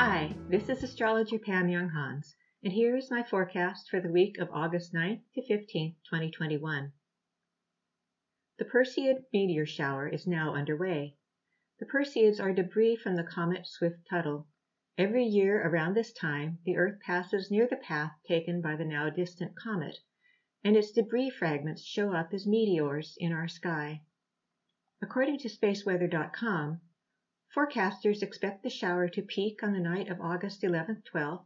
Hi, this is astrologer Pam Younghans, and here is my forecast for the week of August 9th to 15th, 2021. The Perseid meteor shower is now underway. The Perseids are debris from the comet Swift-Tuttle. Every year around this time, the Earth passes near the path taken by the now distant comet, and its debris fragments show up as meteors in our sky. According to spaceweather.com, forecasters expect the shower to peak on the night of August 11th 12th,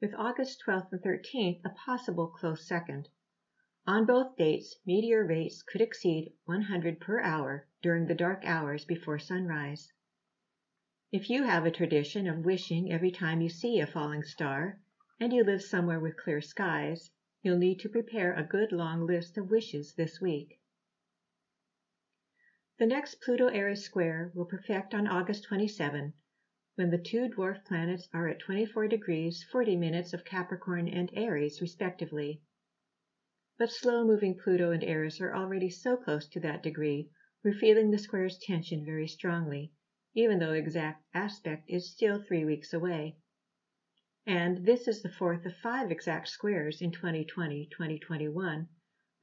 with August 12th and 13th a possible close second. On both dates, meteor rates could exceed 100 per hour during the dark hours before sunrise. If you have a tradition of wishing every time you see a falling star, and you live somewhere with clear skies, you'll need to prepare a good long list of wishes this week. The next Pluto-Eris square will perfect on August 27, when the two dwarf planets are at 24 degrees 40 minutes of Capricorn and Aries, respectively. But slow-moving Pluto and Eris are already so close to that degree, we're feeling the square's tension very strongly, even though exact aspect is still three weeks away. And this is the fourth of five exact squares in 2020-2021,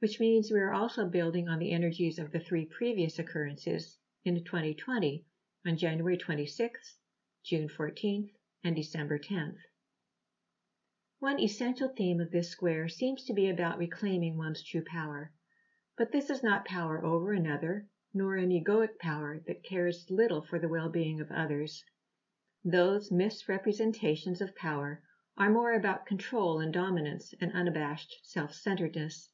which means we are also building on the energies of the three previous occurrences in 2020 on January 26th, June 14th, and December 10th. One essential theme of this square seems to be about reclaiming one's true power. But this is not power over another, nor an egoic power that cares little for the well being of others. Those misrepresentations of power are more about control and dominance and unabashed self centeredness.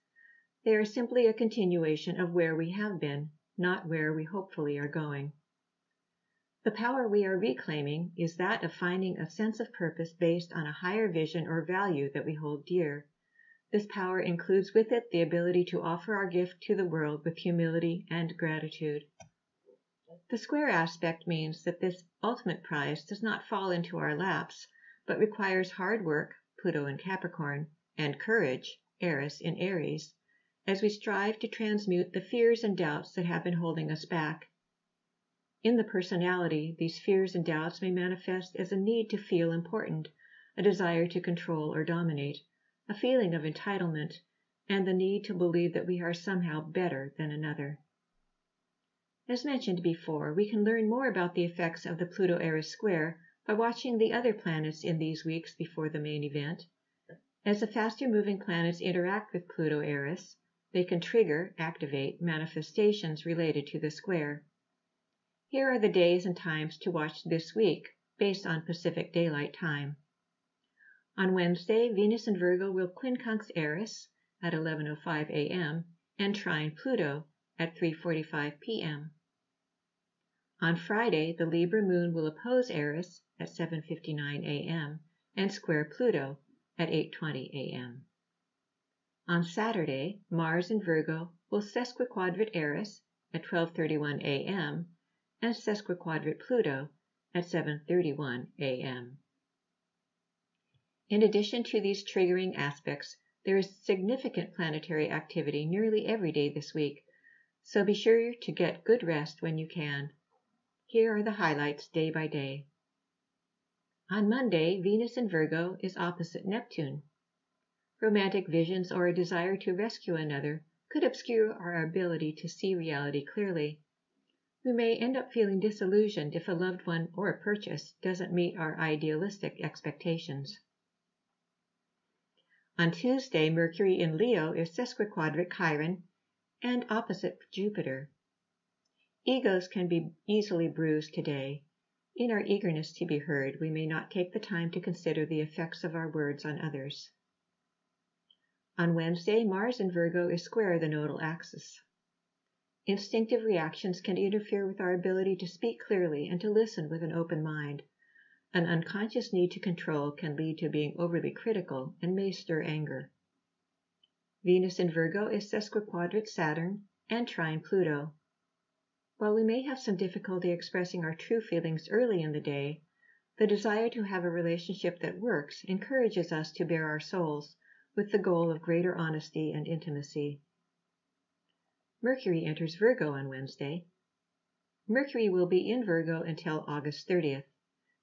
They are simply a continuation of where we have been, not where we hopefully are going. The power we are reclaiming is that of finding a sense of purpose based on a higher vision or value that we hold dear. This power includes with it the ability to offer our gift to the world with humility and gratitude. The square aspect means that this ultimate prize does not fall into our laps, but requires hard work, Pluto in Capricorn, and courage, Eris in Aries, as we strive to transmute the fears and doubts that have been holding us back. In the personality, these fears and doubts may manifest as a need to feel important, a desire to control or dominate, a feeling of entitlement, and the need to believe that we are somehow better than another. As mentioned before, we can learn more about the effects of the Pluto Eris square by watching the other planets in these weeks before the main event. As the faster moving planets interact with Pluto Eris, they can trigger, activate manifestations related to the square. Here are the days and times to watch this week based on Pacific Daylight Time. On Wednesday, Venus and Virgo will quincunx Eris at 11:05 a.m. and trine Pluto at 3:45 p.m. On Friday, the Libra moon will oppose Eris at 7:59 a.m. and square Pluto at 8:20 a.m. On Saturday, Mars in Virgo will sesquiquadrate Eris at 12:31 a.m. and sesquiquadrate Pluto at 7:31 a.m. In addition to these triggering aspects, there is significant planetary activity nearly every day this week, so be sure to get good rest when you can. Here are the highlights day by day. On Monday, Venus in Virgo is opposite Neptune romantic visions, or a desire to rescue another could obscure our ability to see reality clearly. We may end up feeling disillusioned if a loved one or a purchase doesn't meet our idealistic expectations. On Tuesday, Mercury in Leo is sesquiquadrate Chiron and opposite Jupiter. Egos can be easily bruised today. In our eagerness to be heard, we may not take the time to consider the effects of our words on others. On Wednesday, Mars in Virgo is square the nodal axis. Instinctive reactions can interfere with our ability to speak clearly and to listen with an open mind. An unconscious need to control can lead to being overly critical and may stir anger. Venus in Virgo is sesquiquadrate Saturn and trine Pluto. While we may have some difficulty expressing our true feelings early in the day, the desire to have a relationship that works encourages us to bare our souls with the goal of greater honesty and intimacy. Mercury enters Virgo on Wednesday. Mercury will be in Virgo until August 30th.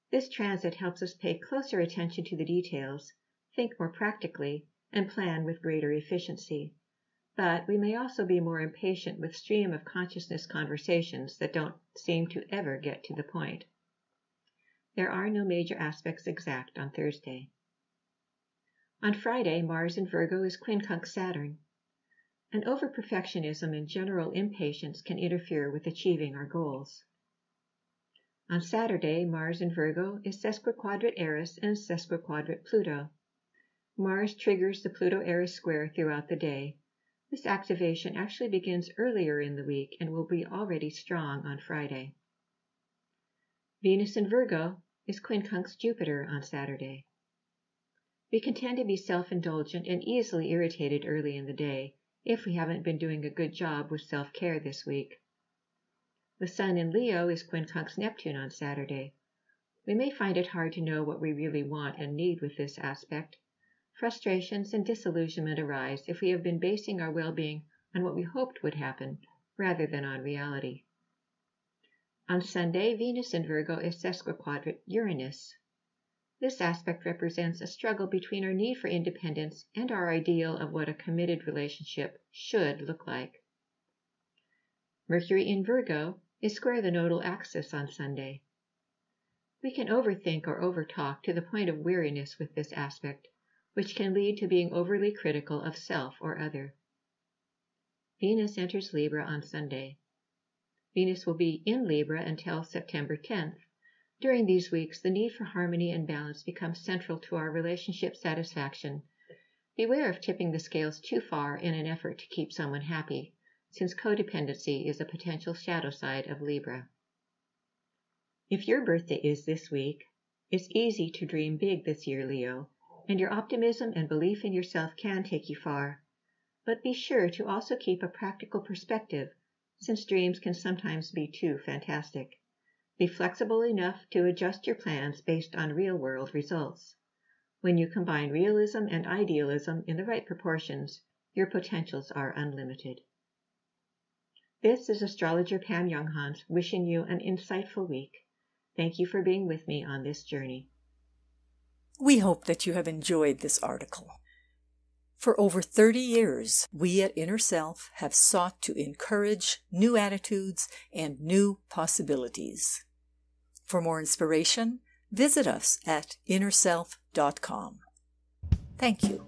This transit helps us pay closer attention to the details, think more practically, and plan with greater efficiency. But we may also be more impatient with stream of consciousness conversations that don't seem to ever get to the point. There are no major aspects exact on Thursday. On Friday, Mars in Virgo is quincunx Saturn. An over-perfectionism and general impatience can interfere with achieving our goals. On Saturday, Mars in Virgo is sesquiquadrate Eris and sesquiquadrate Pluto. Mars triggers the Pluto-Eris square throughout the day. This activation actually begins earlier in the week and will be already strong on Friday. Venus in Virgo is quincunx Jupiter on Saturday. We can tend to be self-indulgent and easily irritated early in the day if we haven't been doing a good job with self-care this week. The Sun in Leo is quincunx Neptune on Saturday. We may find it hard to know what we really want and need with this aspect. Frustrations and disillusionment arise if we have been basing our well-being on what we hoped would happen rather than on reality. On Sunday, Venus in Virgo is sesquiquadrate Uranus. This aspect represents a struggle between our need for independence and our ideal of what a committed relationship should look like. Mercury in Virgo is square the nodal axis on Sunday. We can overthink or overtalk to the point of weariness with this aspect, which can lead to being overly critical of self or other. Venus enters Libra on Sunday. Venus will be in Libra until September 10th. During these weeks, the need for harmony and balance becomes central to our relationship satisfaction. Beware of tipping the scales too far in an effort to keep someone happy since codependency is a potential shadow side of Libra. If your birthday is this week, it's easy to dream big this year, Leo, and your optimism and belief in yourself can take you far. But be sure to also keep a practical perspective, since dreams can sometimes be too fantastic. Be flexible enough to adjust your plans based on real world results. When you combine realism and idealism in the right proportions, your potentials are unlimited. This is astrologer Pam Younghans wishing you an insightful week. Thank you for being with me on this journey. We hope that you have enjoyed this article. For over 30 years, we at Inner Self have sought to encourage new attitudes and new possibilities. For more inspiration, visit us at innerself.com. Thank you.